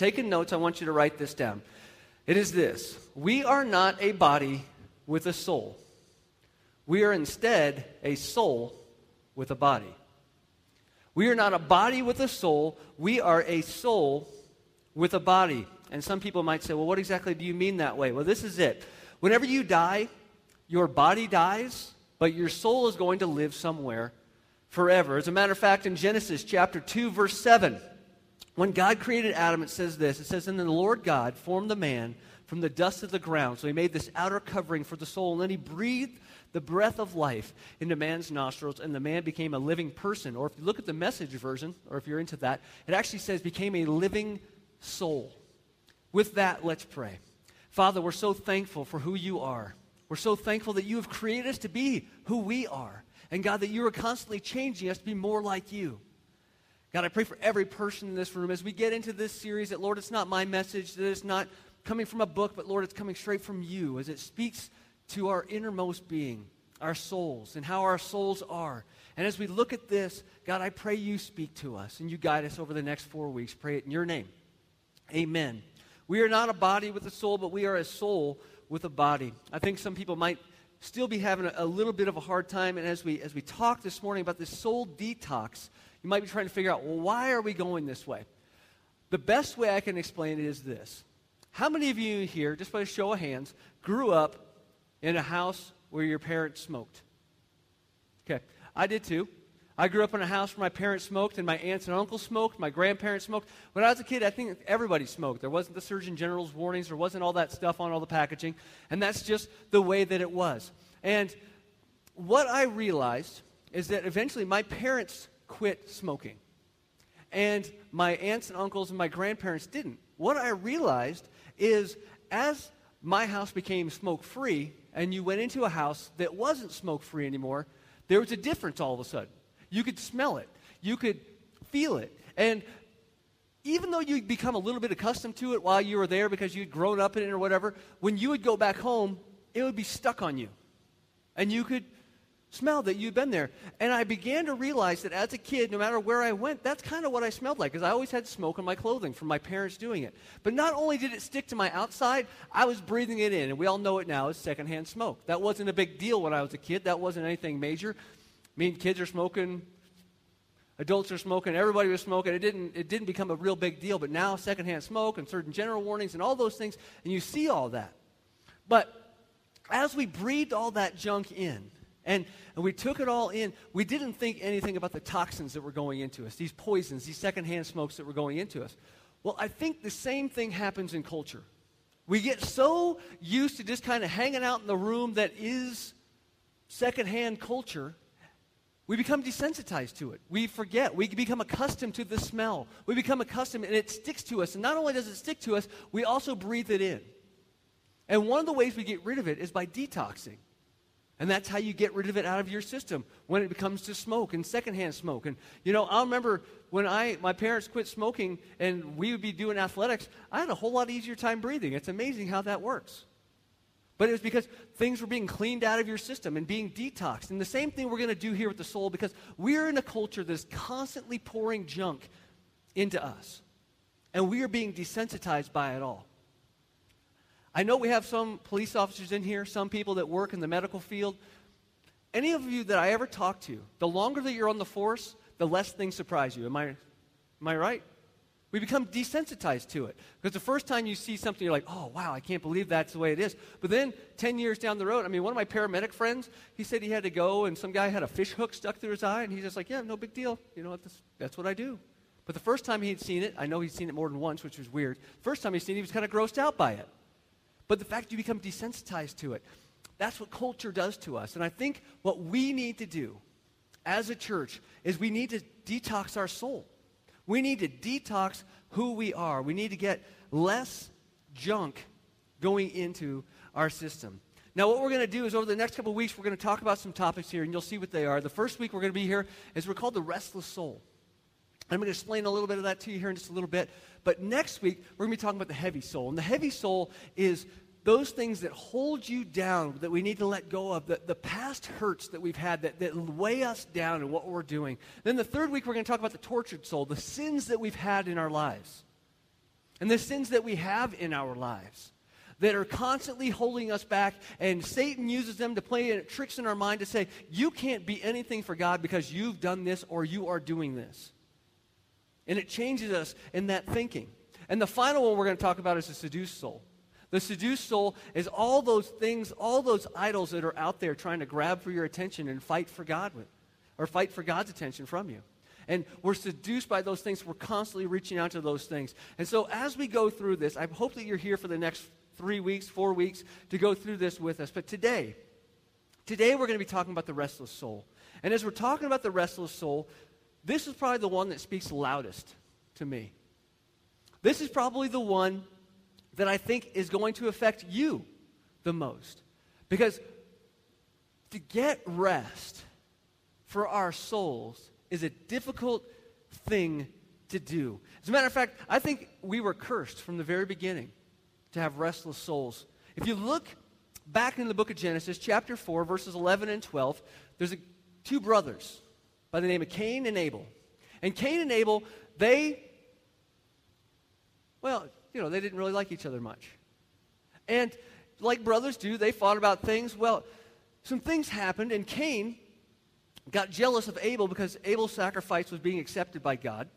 taking notes, I want you to write this down. It is this We are not a body with a soul, we are instead a soul with a body. We are not a body with a soul, we are a soul with a body. And some people might say, well, what exactly do you mean that way? Well, this is it. Whenever you die, your body dies, but your soul is going to live somewhere forever. As a matter of fact, in Genesis chapter 2, verse 7, when God created Adam, it says this it says, And then the Lord God formed the man from the dust of the ground. So he made this outer covering for the soul, and then he breathed the breath of life into man's nostrils, and the man became a living person. Or if you look at the message version, or if you're into that, it actually says became a living soul. With that, let's pray. Father, we're so thankful for who you are. We're so thankful that you have created us to be who we are. And God, that you are constantly changing us to be more like you. God, I pray for every person in this room as we get into this series that, Lord, it's not my message, that it's not coming from a book, but Lord, it's coming straight from you as it speaks to our innermost being, our souls, and how our souls are. And as we look at this, God, I pray you speak to us and you guide us over the next four weeks. Pray it in your name. Amen. We are not a body with a soul, but we are a soul with a body. I think some people might still be having a, a little bit of a hard time. And as we, as we talk this morning about this soul detox, you might be trying to figure out, well, why are we going this way? The best way I can explain it is this. How many of you here, just by a show of hands, grew up in a house where your parents smoked? Okay, I did too. I grew up in a house where my parents smoked and my aunts and uncles smoked, my grandparents smoked. When I was a kid, I think everybody smoked. There wasn't the Surgeon General's warnings, there wasn't all that stuff on all the packaging, and that's just the way that it was. And what I realized is that eventually my parents quit smoking. And my aunts and uncles and my grandparents didn't. What I realized is as my house became smoke free and you went into a house that wasn't smoke free anymore, there was a difference all of a sudden. You could smell it, you could feel it. And even though you'd become a little bit accustomed to it while you were there because you'd grown up in it or whatever, when you would go back home, it would be stuck on you. And you could smell that you'd been there. And I began to realize that as a kid, no matter where I went, that's kind of what I smelled like, because I always had smoke on my clothing from my parents doing it. But not only did it stick to my outside, I was breathing it in. And we all know it now as secondhand smoke. That wasn't a big deal when I was a kid, that wasn't anything major mean, kids are smoking, adults are smoking, everybody was smoking. It didn't, it didn't become a real big deal, but now secondhand smoke and Surgeon General warnings and all those things, and you see all that. But as we breathed all that junk in, and, and we took it all in, we didn't think anything about the toxins that were going into us, these poisons, these secondhand smokes that were going into us. Well, I think the same thing happens in culture. We get so used to just kind of hanging out in the room that is secondhand culture we become desensitized to it. We forget. We become accustomed to the smell. We become accustomed, and it sticks to us. And not only does it stick to us, we also breathe it in. And one of the ways we get rid of it is by detoxing. And that's how you get rid of it out of your system when it comes to smoke and secondhand smoke. And you know, I remember when I my parents quit smoking and we would be doing athletics, I had a whole lot easier time breathing. It's amazing how that works. But it was because things were being cleaned out of your system and being detoxed. And the same thing we're going to do here with the soul because we're in a culture that's constantly pouring junk into us. And we are being desensitized by it all. I know we have some police officers in here, some people that work in the medical field. Any of you that I ever talk to, the longer that you're on the force, the less things surprise you. Am I, am I right? We become desensitized to it. Because the first time you see something, you're like, oh, wow, I can't believe that's the way it is. But then 10 years down the road, I mean, one of my paramedic friends, he said he had to go, and some guy had a fish hook stuck through his eye, and he's just like, yeah, no big deal. You know, that's, that's what I do. But the first time he'd seen it, I know he'd seen it more than once, which was weird. First time he'd seen it, he was kind of grossed out by it. But the fact you become desensitized to it, that's what culture does to us. And I think what we need to do as a church is we need to detox our soul. We need to detox who we are. We need to get less junk going into our system. Now, what we're going to do is over the next couple weeks, we're going to talk about some topics here, and you'll see what they are. The first week we're going to be here is we're called the restless soul. I'm going to explain a little bit of that to you here in just a little bit. But next week, we're going to be talking about the heavy soul. And the heavy soul is those things that hold you down that we need to let go of, the, the past hurts that we've had that, that weigh us down in what we're doing. Then the third week, we're going to talk about the tortured soul, the sins that we've had in our lives. and the sins that we have in our lives that are constantly holding us back, and Satan uses them to play tricks in our mind to say, You can't be anything for God because you've done this or you are doing this. And it changes us in that thinking. And the final one we're going to talk about is the seduced soul. The seduced soul is all those things, all those idols that are out there trying to grab for your attention and fight for God with, or fight for God's attention from you. And we're seduced by those things. We're constantly reaching out to those things. And so as we go through this, I hope that you're here for the next three weeks, four weeks to go through this with us. But today, today we're going to be talking about the restless soul. And as we're talking about the restless soul, this is probably the one that speaks loudest to me. This is probably the one that I think is going to affect you the most. Because to get rest for our souls is a difficult thing to do. As a matter of fact, I think we were cursed from the very beginning to have restless souls. If you look back in the book of Genesis, chapter 4, verses 11 and 12, there's a, two brothers by the name of Cain and Abel. And Cain and Abel, they, well, you know, they didn't really like each other much. And like brothers do, they fought about things. Well, some things happened, and Cain got jealous of Abel because Abel's sacrifice was being accepted by God.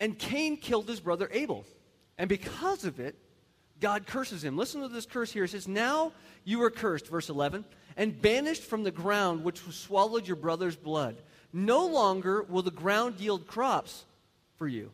And Cain killed his brother Abel. And because of it, God curses him. Listen to this curse here. It says, Now you are cursed, verse 11, and banished from the ground which swallowed your brother's blood. No longer will the ground yield crops for you.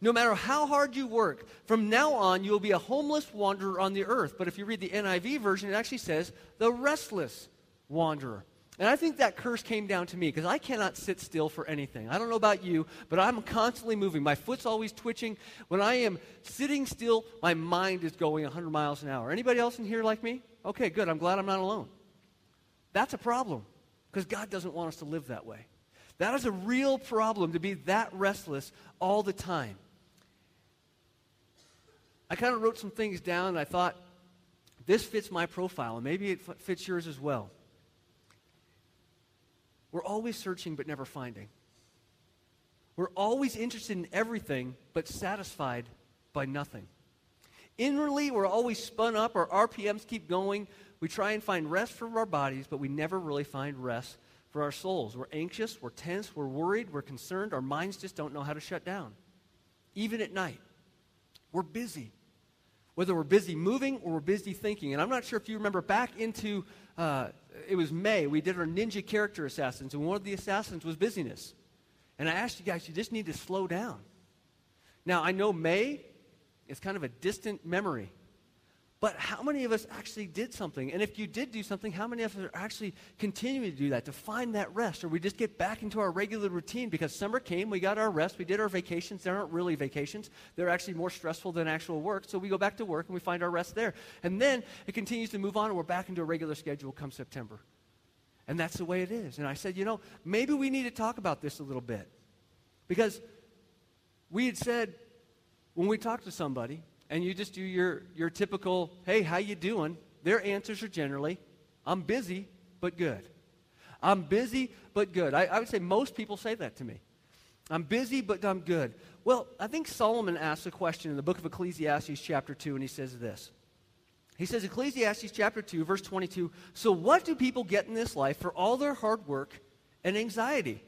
No matter how hard you work, from now on you will be a homeless wanderer on the earth. But if you read the NIV version, it actually says the restless wanderer. And I think that curse came down to me because I cannot sit still for anything. I don't know about you, but I'm constantly moving. My foot's always twitching. When I am sitting still, my mind is going 100 miles an hour. Anybody else in here like me? Okay, good. I'm glad I'm not alone. That's a problem because God doesn't want us to live that way. That is a real problem to be that restless all the time. I kind of wrote some things down and I thought, this fits my profile, and maybe it fits yours as well. We're always searching but never finding. We're always interested in everything but satisfied by nothing. Inwardly, we're always spun up, our RPMs keep going. We try and find rest for our bodies, but we never really find rest for our souls. We're anxious, we're tense, we're worried, we're concerned. Our minds just don't know how to shut down. Even at night, we're busy. Whether we're busy moving or we're busy thinking. And I'm not sure if you remember back into uh, it was May. We did our ninja character assassins, and one of the assassins was busyness. And I asked you guys, you just need to slow down. Now, I know May is kind of a distant memory, but how many of us actually did something? And if you did do something, how many of us are actually continuing to do that, to find that rest? Or we just get back into our regular routine because summer came, we got our rest, we did our vacations. They aren't really vacations, they're actually more stressful than actual work. So we go back to work and we find our rest there. And then it continues to move on and we're back into a regular schedule come September. And that's the way it is. And I said, you know, maybe we need to talk about this a little bit. Because we had said when we talk to somebody, and you just do your, your typical, hey, how you doing? Their answers are generally, I'm busy, but good. I'm busy, but good. I, I would say most people say that to me. I'm busy, but I'm good. Well, I think Solomon asks a question in the book of Ecclesiastes, chapter 2, and he says this. He says, Ecclesiastes chapter 2, verse 22 So, what do people get in this life for all their hard work and anxiety?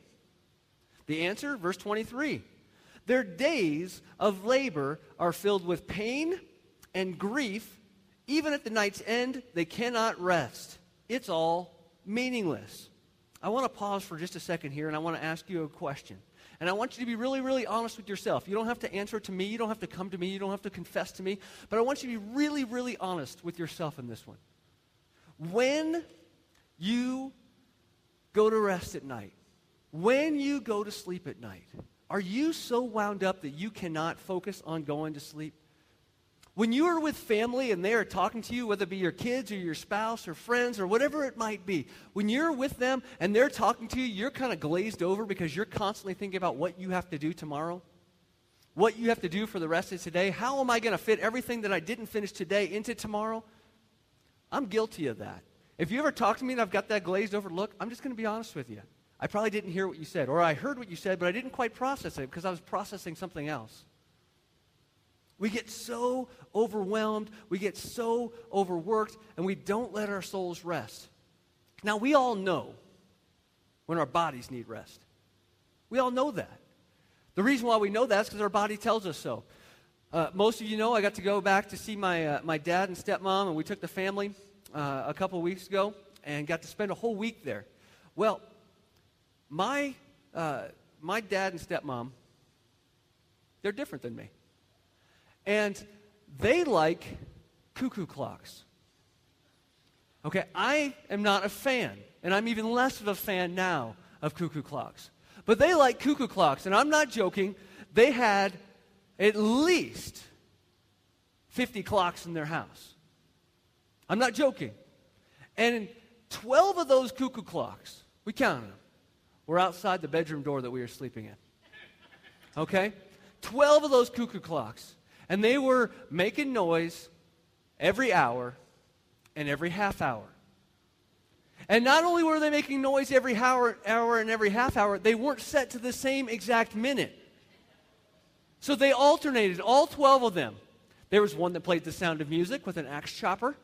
The answer, verse 23 their days of labor are filled with pain and grief. Even at the night's end, they cannot rest. It's all meaningless. I want to pause for just a second here and I want to ask you a question. And I want you to be really, really honest with yourself. You don't have to answer to me. You don't have to come to me. You don't have to confess to me. But I want you to be really, really honest with yourself in this one. When you go to rest at night, when you go to sleep at night, are you so wound up that you cannot focus on going to sleep? When you are with family and they are talking to you, whether it be your kids or your spouse or friends or whatever it might be, when you're with them and they're talking to you, you're kind of glazed over because you're constantly thinking about what you have to do tomorrow, what you have to do for the rest of today. How am I going to fit everything that I didn't finish today into tomorrow? I'm guilty of that. If you ever talk to me and I've got that glazed over look, I'm just going to be honest with you. I probably didn't hear what you said, or I heard what you said, but I didn't quite process it because I was processing something else. We get so overwhelmed, we get so overworked, and we don't let our souls rest. Now, we all know when our bodies need rest. We all know that. The reason why we know that is because our body tells us so. Uh, most of you know I got to go back to see my, uh, my dad and stepmom, and we took the family uh, a couple weeks ago and got to spend a whole week there. Well, my, uh, my dad and stepmom, they're different than me. And they like cuckoo clocks. Okay, I am not a fan, and I'm even less of a fan now of cuckoo clocks. But they like cuckoo clocks, and I'm not joking. They had at least 50 clocks in their house. I'm not joking. And 12 of those cuckoo clocks, we counted them, were outside the bedroom door that we were sleeping in. Okay? 12 of those cuckoo clocks. And they were making noise every hour and every half hour. And not only were they making noise every hour, hour and every half hour, they weren't set to the same exact minute. So they alternated, all 12 of them. There was one that played the sound of music with an axe chopper.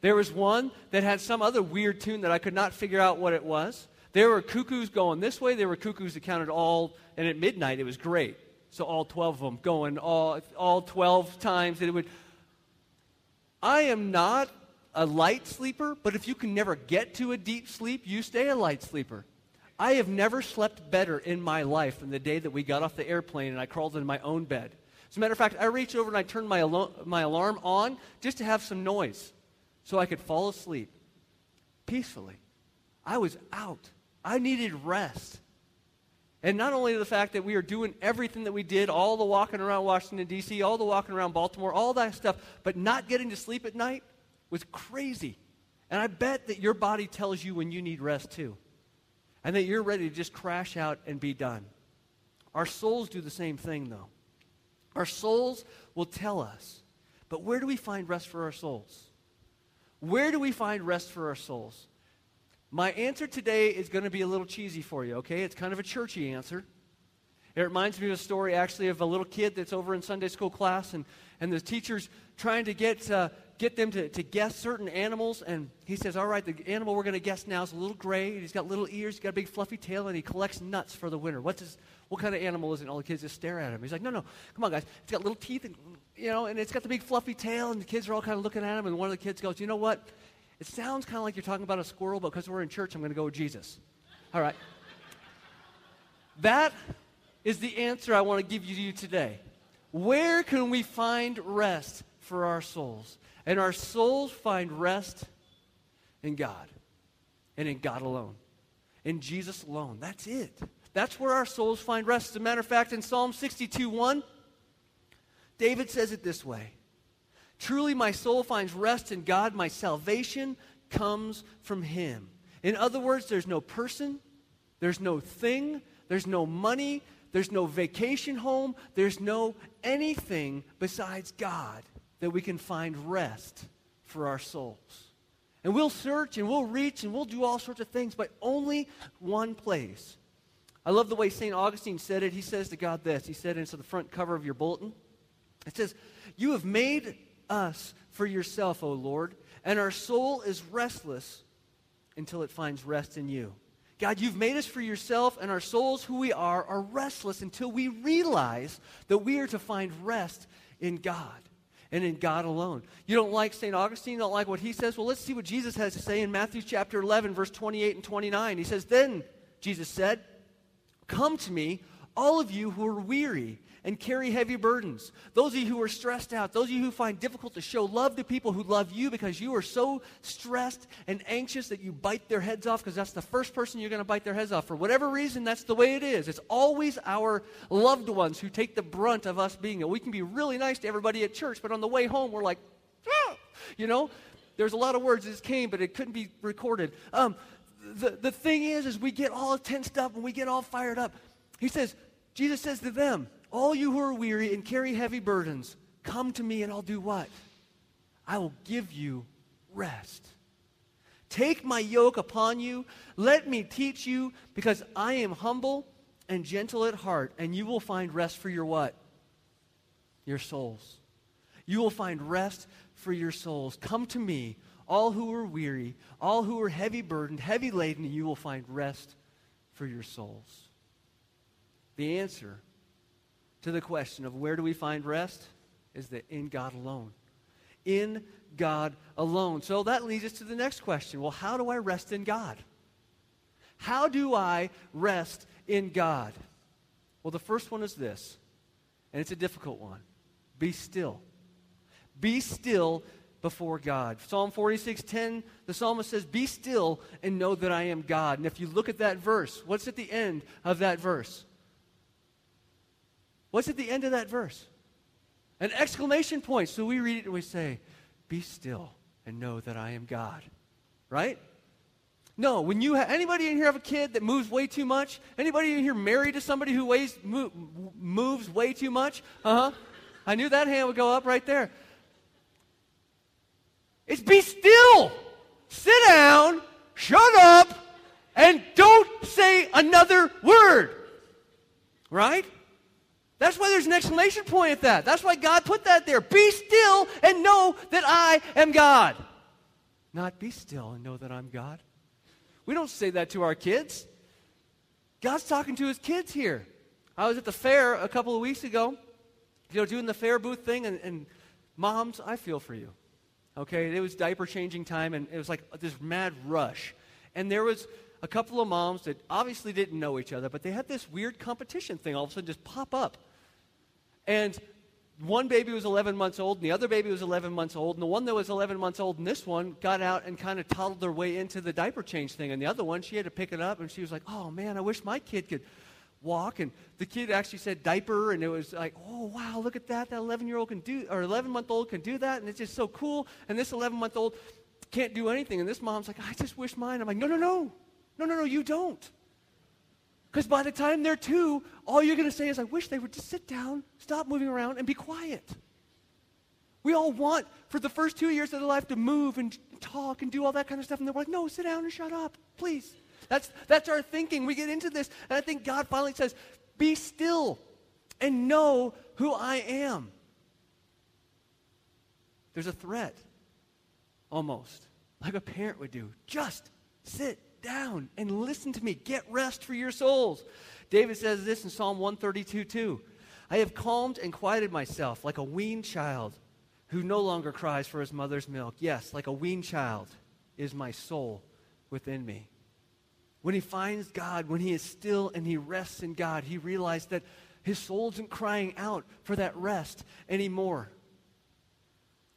There was one that had some other weird tune that I could not figure out what it was. There were cuckoos going this way. There were cuckoos that counted all, and at midnight it was great. So all 12 of them going all, all 12 times. And it would. I am not a light sleeper, but if you can never get to a deep sleep, you stay a light sleeper. I have never slept better in my life than the day that we got off the airplane and I crawled into my own bed. As a matter of fact, I reached over and I turned my, alo- my alarm on just to have some noise so I could fall asleep peacefully. I was out. I needed rest. And not only the fact that we are doing everything that we did, all the walking around Washington, D.C., all the walking around Baltimore, all that stuff, but not getting to sleep at night was crazy. And I bet that your body tells you when you need rest too and that you're ready to just crash out and be done. Our souls do the same thing, though. Our souls will tell us. But where do we find rest for our souls? Where do we find rest for our souls? My answer today is going to be a little cheesy for you, okay? It's kind of a churchy answer. It reminds me of a story actually of a little kid that's over in Sunday school class, and, and the teacher's trying to get uh, get them to, to guess certain animals. And he says, All right, the animal we're going to guess now is a little gray. He's got little ears, he's got a big fluffy tail, and he collects nuts for the winter. What's his, what kind of animal is it? And all the kids just stare at him. He's like, No, no, come on, guys. It's got little teeth, and, you know, and it's got the big fluffy tail, and the kids are all kind of looking at him. And one of the kids goes, You know what? It sounds kind of like you're talking about a squirrel, but because we're in church, I'm going to go with Jesus. All right. that is the answer I want to give you today. Where can we find rest for our souls? And our souls find rest in God and in God alone, in Jesus alone. That's it. That's where our souls find rest. As a matter of fact, in Psalm 62 1, David says it this way Truly, my soul finds rest in God. My salvation comes from Him. In other words, there's no person, there's no thing, there's no money, there's no vacation home, there's no anything besides God that we can find rest for our souls. And we'll search and we'll reach and we'll do all sorts of things, but only one place. I love the way St. Augustine said it. He says to God this He said into the front cover of your bulletin, It says, You have made us for yourself, O Lord, and our soul is restless until it finds rest in you. God, you've made us for yourself, and our souls, who we are, are restless until we realize that we are to find rest in God and in God alone. You don't like St. Augustine, you don't like what he says? Well, let's see what Jesus has to say in Matthew chapter 11, verse 28 and 29. He says, Then Jesus said, Come to me, all of you who are weary and carry heavy burdens. Those of you who are stressed out, those of you who find difficult to show love to people who love you because you are so stressed and anxious that you bite their heads off because that's the first person you're going to bite their heads off. For whatever reason, that's the way it is. It's always our loved ones who take the brunt of us being it. We can be really nice to everybody at church, but on the way home, we're like, ah! you know? There's a lot of words that came, but it couldn't be recorded. Um, the, the thing is, is we get all tensed up and we get all fired up. He says, Jesus says to them, all you who are weary and carry heavy burdens, come to me and I'll do what? I will give you rest. Take my yoke upon you. Let me teach you, because I am humble and gentle at heart, and you will find rest for your what? your souls. You will find rest for your souls. Come to me, all who are weary, all who are heavy burdened, heavy laden, and you will find rest for your souls. The answer to the question of where do we find rest is that in God alone. In God alone. So that leads us to the next question. Well, how do I rest in God? How do I rest in God? Well, the first one is this, and it's a difficult one be still. Be still before God. Psalm 46 10, the psalmist says, Be still and know that I am God. And if you look at that verse, what's at the end of that verse? What's at the end of that verse? An exclamation point. So we read it and we say, Be still and know that I am God. Right? No, when you ha- anybody in here have a kid that moves way too much? Anybody in here married to somebody who weighs, mo- moves way too much? Uh huh. I knew that hand would go up right there. It's be still. Sit down, shut up, and don't say another word. Right? That's why there's an exclamation point at that. That's why God put that there. Be still and know that I am God. Not be still and know that I'm God. We don't say that to our kids. God's talking to his kids here. I was at the fair a couple of weeks ago, you know, doing the fair booth thing, and, and moms, I feel for you. Okay, it was diaper changing time, and it was like this mad rush. And there was a couple of moms that obviously didn't know each other, but they had this weird competition thing all of a sudden just pop up. And one baby was 11 months old, and the other baby was 11 months old, and the one that was 11 months old and this one got out and kind of toddled their way into the diaper change thing. And the other one, she had to pick it up, and she was like, oh man, I wish my kid could walk. And the kid actually said diaper, and it was like, oh wow, look at that. That 11 year old can do, or 11 month old can do that, and it's just so cool. And this 11 month old can't do anything. And this mom's like, I just wish mine. I'm like, no, no, no. No, no, no, you don't. Because by the time they're two, all you're going to say is, I wish they would just sit down, stop moving around, and be quiet. We all want, for the first two years of their life, to move and talk and do all that kind of stuff. And they're like, no, sit down and shut up, please. That's, that's our thinking. We get into this, and I think God finally says, be still and know who I am. There's a threat, almost, like a parent would do. Just sit down and listen to me. Get rest for your souls. David says this in Psalm 132 2. I have calmed and quieted myself like a weaned child who no longer cries for his mother's milk. Yes, like a weaned child is my soul within me. When he finds God, when he is still and he rests in God, he realizes that his soul isn't crying out for that rest anymore.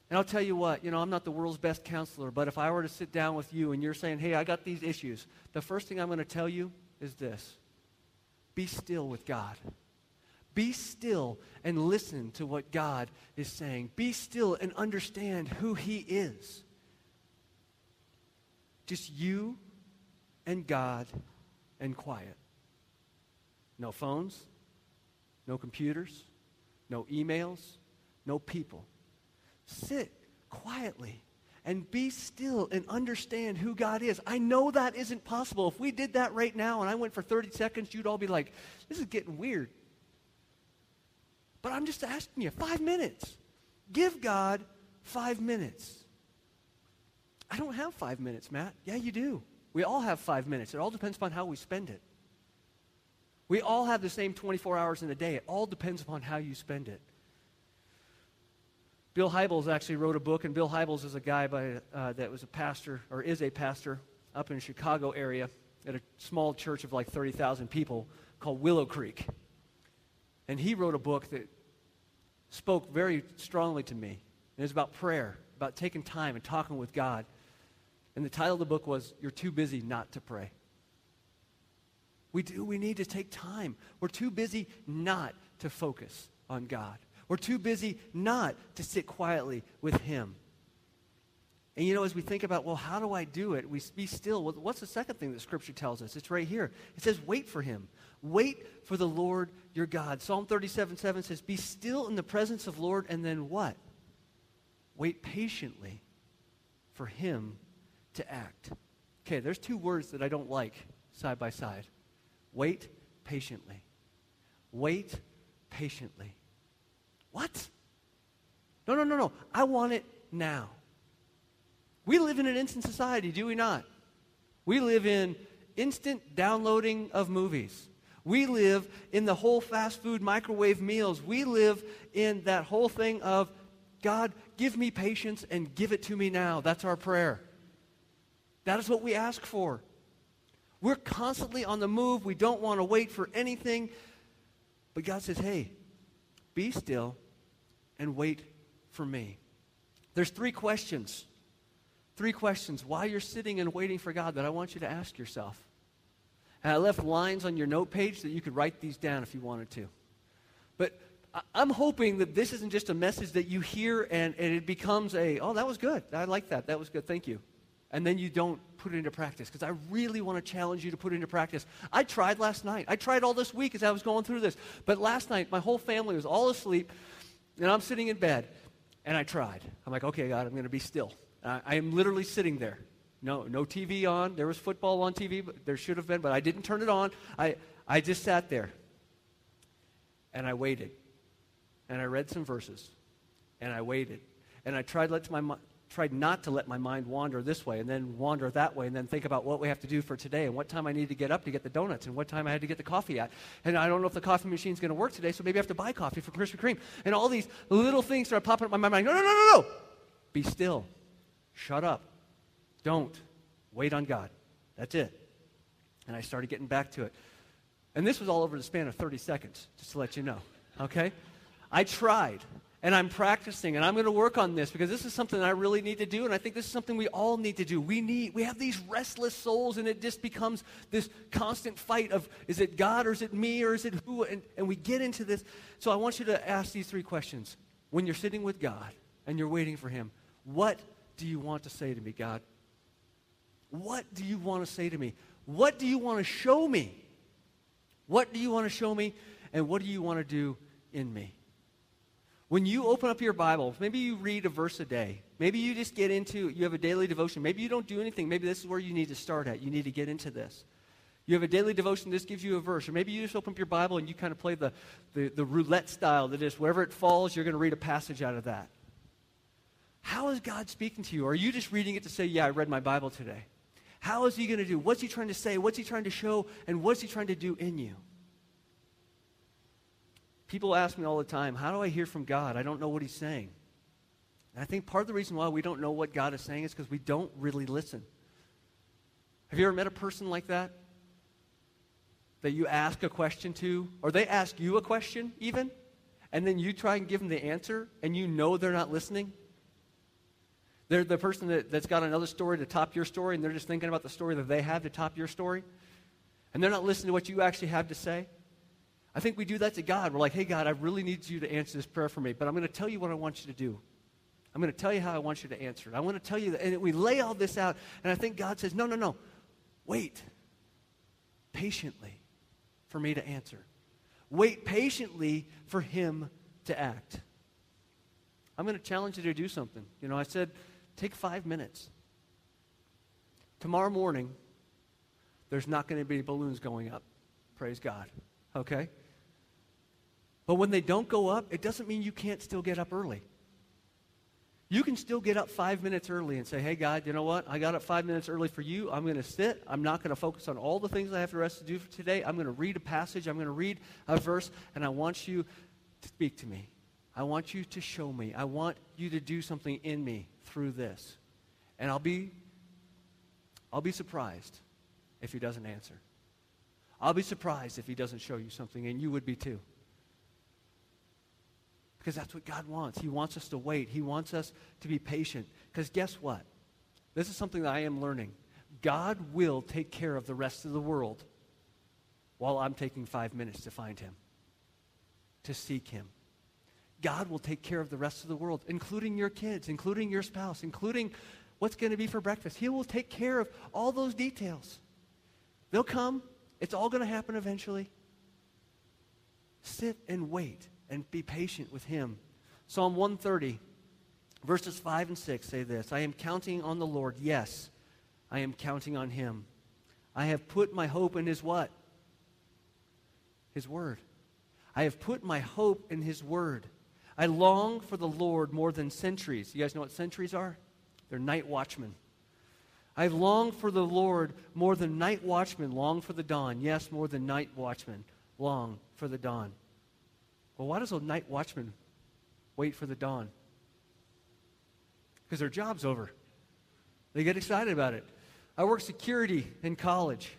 And I'll tell you what, you know, I'm not the world's best counselor, but if I were to sit down with you and you're saying, hey, I got these issues, the first thing I'm going to tell you is this be still with God. Be still and listen to what God is saying. Be still and understand who He is. Just you and God and quiet. No phones, no computers, no emails, no people sit quietly and be still and understand who God is. I know that isn't possible. If we did that right now and I went for 30 seconds, you'd all be like, this is getting weird. But I'm just asking you, five minutes. Give God five minutes. I don't have five minutes, Matt. Yeah, you do. We all have five minutes. It all depends upon how we spend it. We all have the same 24 hours in a day. It all depends upon how you spend it. Bill Hybels actually wrote a book, and Bill Hybels is a guy by, uh, that was a pastor, or is a pastor, up in the Chicago area at a small church of like 30,000 people called Willow Creek. And he wrote a book that spoke very strongly to me. And it's about prayer, about taking time and talking with God. And the title of the book was You're Too Busy Not to Pray. We do. We need to take time. We're too busy not to focus on God. We're too busy not to sit quietly with Him. And you know, as we think about, well, how do I do it? We be still. Well, what's the second thing that Scripture tells us? It's right here. It says, wait for Him. Wait for the Lord your God. Psalm 37 7 says, Be still in the presence of Lord, and then what? Wait patiently for Him to act. Okay, there's two words that I don't like side by side. Wait patiently. Wait patiently. What? No, no, no, no. I want it now. We live in an instant society, do we not? We live in instant downloading of movies. We live in the whole fast food microwave meals. We live in that whole thing of, God, give me patience and give it to me now. That's our prayer. That is what we ask for. We're constantly on the move. We don't want to wait for anything. But God says, hey, be still and wait for me. There's three questions. Three questions while you're sitting and waiting for God that I want you to ask yourself. And I left lines on your note page that you could write these down if you wanted to. But I'm hoping that this isn't just a message that you hear and, and it becomes a, oh, that was good. I like that. That was good. Thank you. And then you don't put it into practice because I really want to challenge you to put it into practice. I tried last night. I tried all this week as I was going through this. But last night, my whole family was all asleep and I'm sitting in bed and I tried. I'm like, okay, God, I'm going to be still. I, I am literally sitting there no, no TV on. There was football on TV, but there should have been, but I didn't turn it on. I, I just sat there and I waited. And I read some verses and I waited. And I tried, let my, tried not to let my mind wander this way and then wander that way and then think about what we have to do for today and what time I need to get up to get the donuts and what time I had to get the coffee at. And I don't know if the coffee machine's going to work today, so maybe I have to buy coffee for Krispy Kreme. And all these little things start popping up in my mind. No, no, no, no, no. Be still. Shut up. Don't. Wait on God. That's it. And I started getting back to it. And this was all over the span of 30 seconds, just to let you know. Okay? I tried. And I'm practicing, and I'm going to work on this because this is something I really need to do, and I think this is something we all need to do. We need, we have these restless souls, and it just becomes this constant fight of is it God or is it me or is it who? And, and we get into this. So I want you to ask these three questions. When you're sitting with God and you're waiting for Him, what do you want to say to me, God? What do you want to say to me? What do you want to show me? What do you want to show me? And what do you want to do in me? When you open up your Bible, maybe you read a verse a day. Maybe you just get into, you have a daily devotion. Maybe you don't do anything. Maybe this is where you need to start at. You need to get into this. You have a daily devotion, this gives you a verse. Or maybe you just open up your Bible and you kind of play the, the, the roulette style that is, wherever it falls, you're going to read a passage out of that. How is God speaking to you? Are you just reading it to say, yeah, I read my Bible today? How is he going to do? What's he trying to say? What's he trying to show? And what's he trying to do in you? People ask me all the time, how do I hear from God? I don't know what he's saying. And I think part of the reason why we don't know what God is saying is because we don't really listen. Have you ever met a person like that? That you ask a question to, or they ask you a question even, and then you try and give them the answer, and you know they're not listening? They're the person that, that's got another story to top your story, and they're just thinking about the story that they have to top your story. And they're not listening to what you actually have to say. I think we do that to God. We're like, hey, God, I really need you to answer this prayer for me, but I'm going to tell you what I want you to do. I'm going to tell you how I want you to answer it. I want to tell you that. And we lay all this out, and I think God says, no, no, no. Wait patiently for me to answer. Wait patiently for Him to act. I'm going to challenge you to do something. You know, I said Take five minutes. Tomorrow morning, there's not going to be balloons going up. Praise God. Okay? But when they don't go up, it doesn't mean you can't still get up early. You can still get up five minutes early and say, hey, God, you know what? I got up five minutes early for you. I'm going to sit. I'm not going to focus on all the things I have the rest to do for today. I'm going to read a passage. I'm going to read a verse, and I want you to speak to me. I want you to show me. I want you to do something in me through this. And I'll be I'll be surprised if he doesn't answer. I'll be surprised if he doesn't show you something, and you would be too. Because that's what God wants. He wants us to wait. He wants us to be patient. Because guess what? This is something that I am learning. God will take care of the rest of the world while I'm taking five minutes to find him, to seek him. God will take care of the rest of the world, including your kids, including your spouse, including what's going to be for breakfast. He will take care of all those details. They'll come. It's all going to happen eventually. Sit and wait and be patient with him. Psalm 130, verses 5 and 6 say this I am counting on the Lord. Yes, I am counting on him. I have put my hope in his what? His word. I have put my hope in his word. I long for the Lord more than centuries. You guys know what centuries are? They're night watchmen. I long for the Lord more than night watchmen long for the dawn. Yes, more than night watchmen long for the dawn. Well, why does a night watchman wait for the dawn? Because their job's over. They get excited about it. I worked security in college.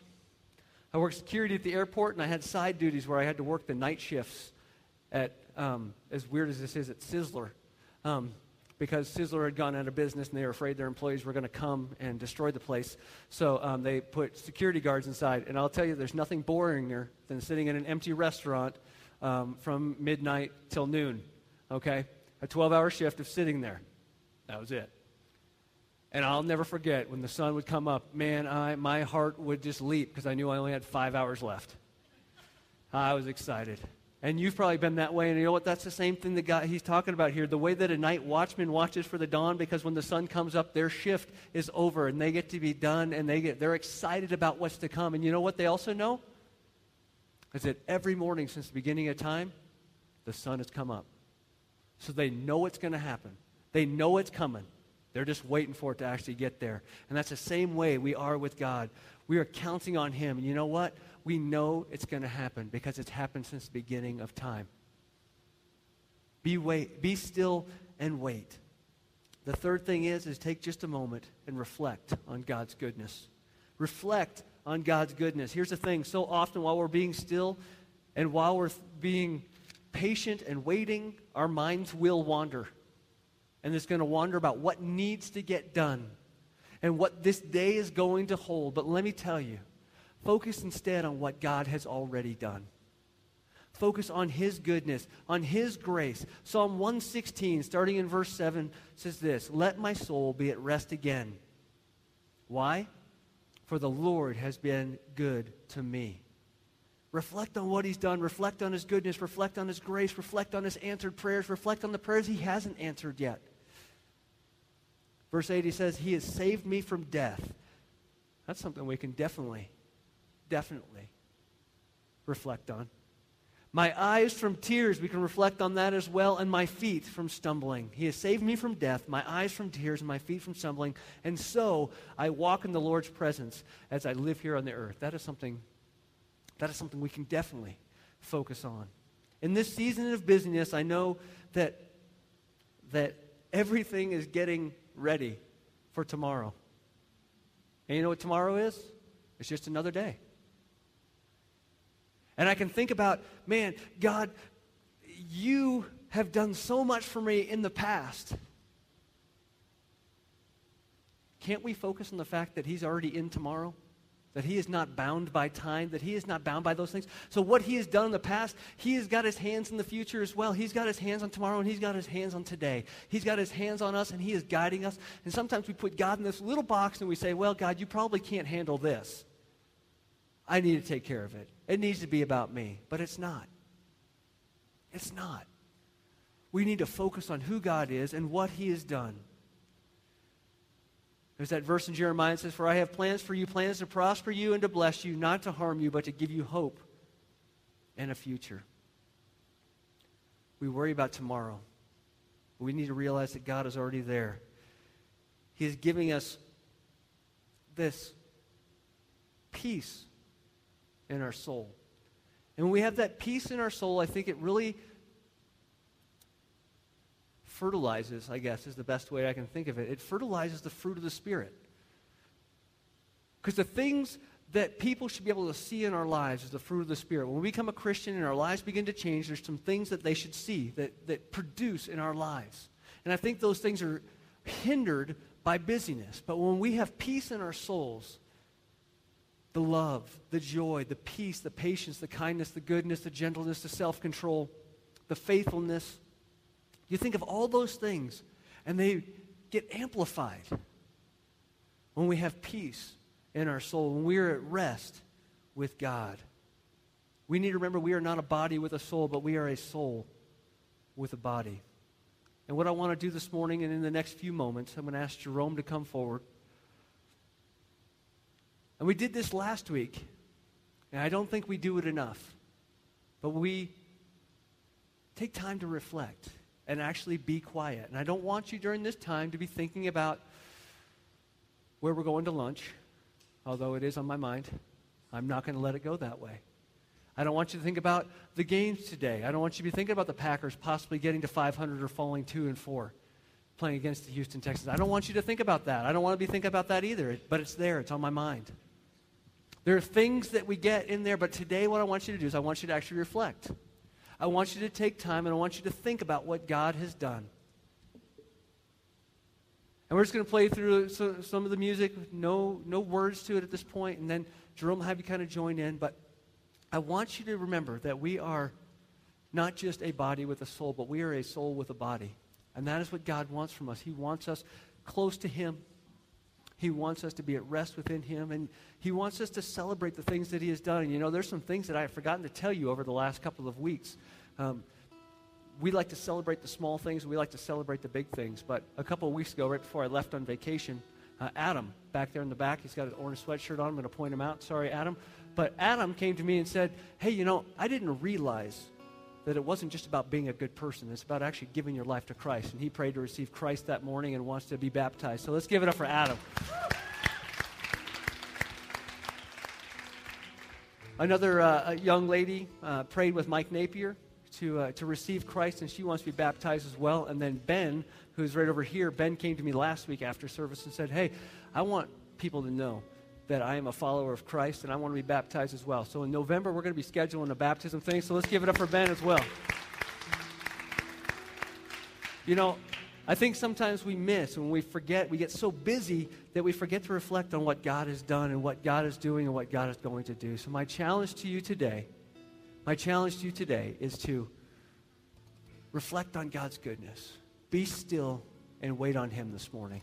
I worked security at the airport, and I had side duties where I had to work the night shifts at, um, as weird as this is, at Sizzler. Um, because Sizzler had gone out of business and they were afraid their employees were going to come and destroy the place. So um, they put security guards inside. And I'll tell you, there's nothing boringer than sitting in an empty restaurant um, from midnight till noon. Okay? A 12 hour shift of sitting there. That was it. And I'll never forget when the sun would come up, man, I, my heart would just leap because I knew I only had five hours left. I was excited. And you've probably been that way. And you know what? That's the same thing that God, he's talking about here. The way that a night watchman watches for the dawn, because when the sun comes up, their shift is over and they get to be done and they get, they're excited about what's to come. And you know what they also know? Is that every morning since the beginning of time, the sun has come up. So they know it's going to happen. They know it's coming. They're just waiting for it to actually get there. And that's the same way we are with God. We are counting on Him. And you know what? We know it's going to happen because it's happened since the beginning of time. Be, wait, be still and wait. The third thing is, is take just a moment and reflect on God's goodness. Reflect on God's goodness. Here's the thing so often while we're being still and while we're being patient and waiting, our minds will wander. And it's going to wander about what needs to get done and what this day is going to hold. But let me tell you, Focus instead on what God has already done. Focus on His goodness, on His grace. Psalm 116, starting in verse 7, says this Let my soul be at rest again. Why? For the Lord has been good to me. Reflect on what He's done. Reflect on His goodness. Reflect on His grace. Reflect on His answered prayers. Reflect on the prayers He hasn't answered yet. Verse 8, He says, He has saved me from death. That's something we can definitely definitely reflect on. My eyes from tears, we can reflect on that as well, and my feet from stumbling. He has saved me from death, my eyes from tears, and my feet from stumbling. And so I walk in the Lord's presence as I live here on the earth. That is something, that is something we can definitely focus on. In this season of busyness, I know that, that everything is getting ready for tomorrow. And you know what tomorrow is? It's just another day. And I can think about, man, God, you have done so much for me in the past. Can't we focus on the fact that He's already in tomorrow? That He is not bound by time, that He is not bound by those things. So, what He has done in the past, He has got His hands in the future as well. He's got His hands on tomorrow and He's got His hands on today. He's got His hands on us and He is guiding us. And sometimes we put God in this little box and we say, well, God, you probably can't handle this. I need to take care of it. It needs to be about me. But it's not. It's not. We need to focus on who God is and what He has done. There's that verse in Jeremiah that says, For I have plans for you, plans to prosper you and to bless you, not to harm you, but to give you hope and a future. We worry about tomorrow. We need to realize that God is already there. He is giving us this peace in our soul. And when we have that peace in our soul, I think it really fertilizes, I guess, is the best way I can think of it. It fertilizes the fruit of the Spirit. Because the things that people should be able to see in our lives is the fruit of the Spirit. When we become a Christian and our lives begin to change, there's some things that they should see that, that produce in our lives. And I think those things are hindered by busyness. But when we have peace in our souls, the love, the joy, the peace, the patience, the kindness, the goodness, the gentleness, the self control, the faithfulness. You think of all those things, and they get amplified when we have peace in our soul, when we are at rest with God. We need to remember we are not a body with a soul, but we are a soul with a body. And what I want to do this morning and in the next few moments, I'm going to ask Jerome to come forward. And we did this last week, and I don't think we do it enough. But we take time to reflect and actually be quiet. And I don't want you during this time to be thinking about where we're going to lunch, although it is on my mind. I'm not going to let it go that way. I don't want you to think about the games today. I don't want you to be thinking about the Packers possibly getting to 500 or falling 2 and 4 playing against the Houston Texans. I don't want you to think about that. I don't want to be thinking about that either, but it's there. It's on my mind. There are things that we get in there, but today what I want you to do is I want you to actually reflect. I want you to take time and I want you to think about what God has done. And we're just going to play through some of the music, no, no words to it at this point, and then Jerome will have you kind of join in. But I want you to remember that we are not just a body with a soul, but we are a soul with a body. And that is what God wants from us. He wants us close to Him. He wants us to be at rest within Him. And He wants us to celebrate the things that He has done. And you know, there's some things that I have forgotten to tell you over the last couple of weeks. Um, we like to celebrate the small things, we like to celebrate the big things. But a couple of weeks ago, right before I left on vacation, uh, Adam, back there in the back, he's got an orange sweatshirt on. I'm going to point him out. Sorry, Adam. But Adam came to me and said, Hey, you know, I didn't realize that it wasn't just about being a good person. It's about actually giving your life to Christ. And he prayed to receive Christ that morning and wants to be baptized. So let's give it up for Adam. Another uh, young lady uh, prayed with Mike Napier to, uh, to receive Christ, and she wants to be baptized as well. And then Ben, who's right over here, Ben came to me last week after service and said, Hey, I want people to know that I am a follower of Christ and I want to be baptized as well. So in November, we're going to be scheduling a baptism thing. So let's give it up for Ben as well. You know, I think sometimes we miss when we forget, we get so busy that we forget to reflect on what God has done and what God is doing and what God is going to do. So, my challenge to you today, my challenge to you today is to reflect on God's goodness. Be still and wait on Him this morning.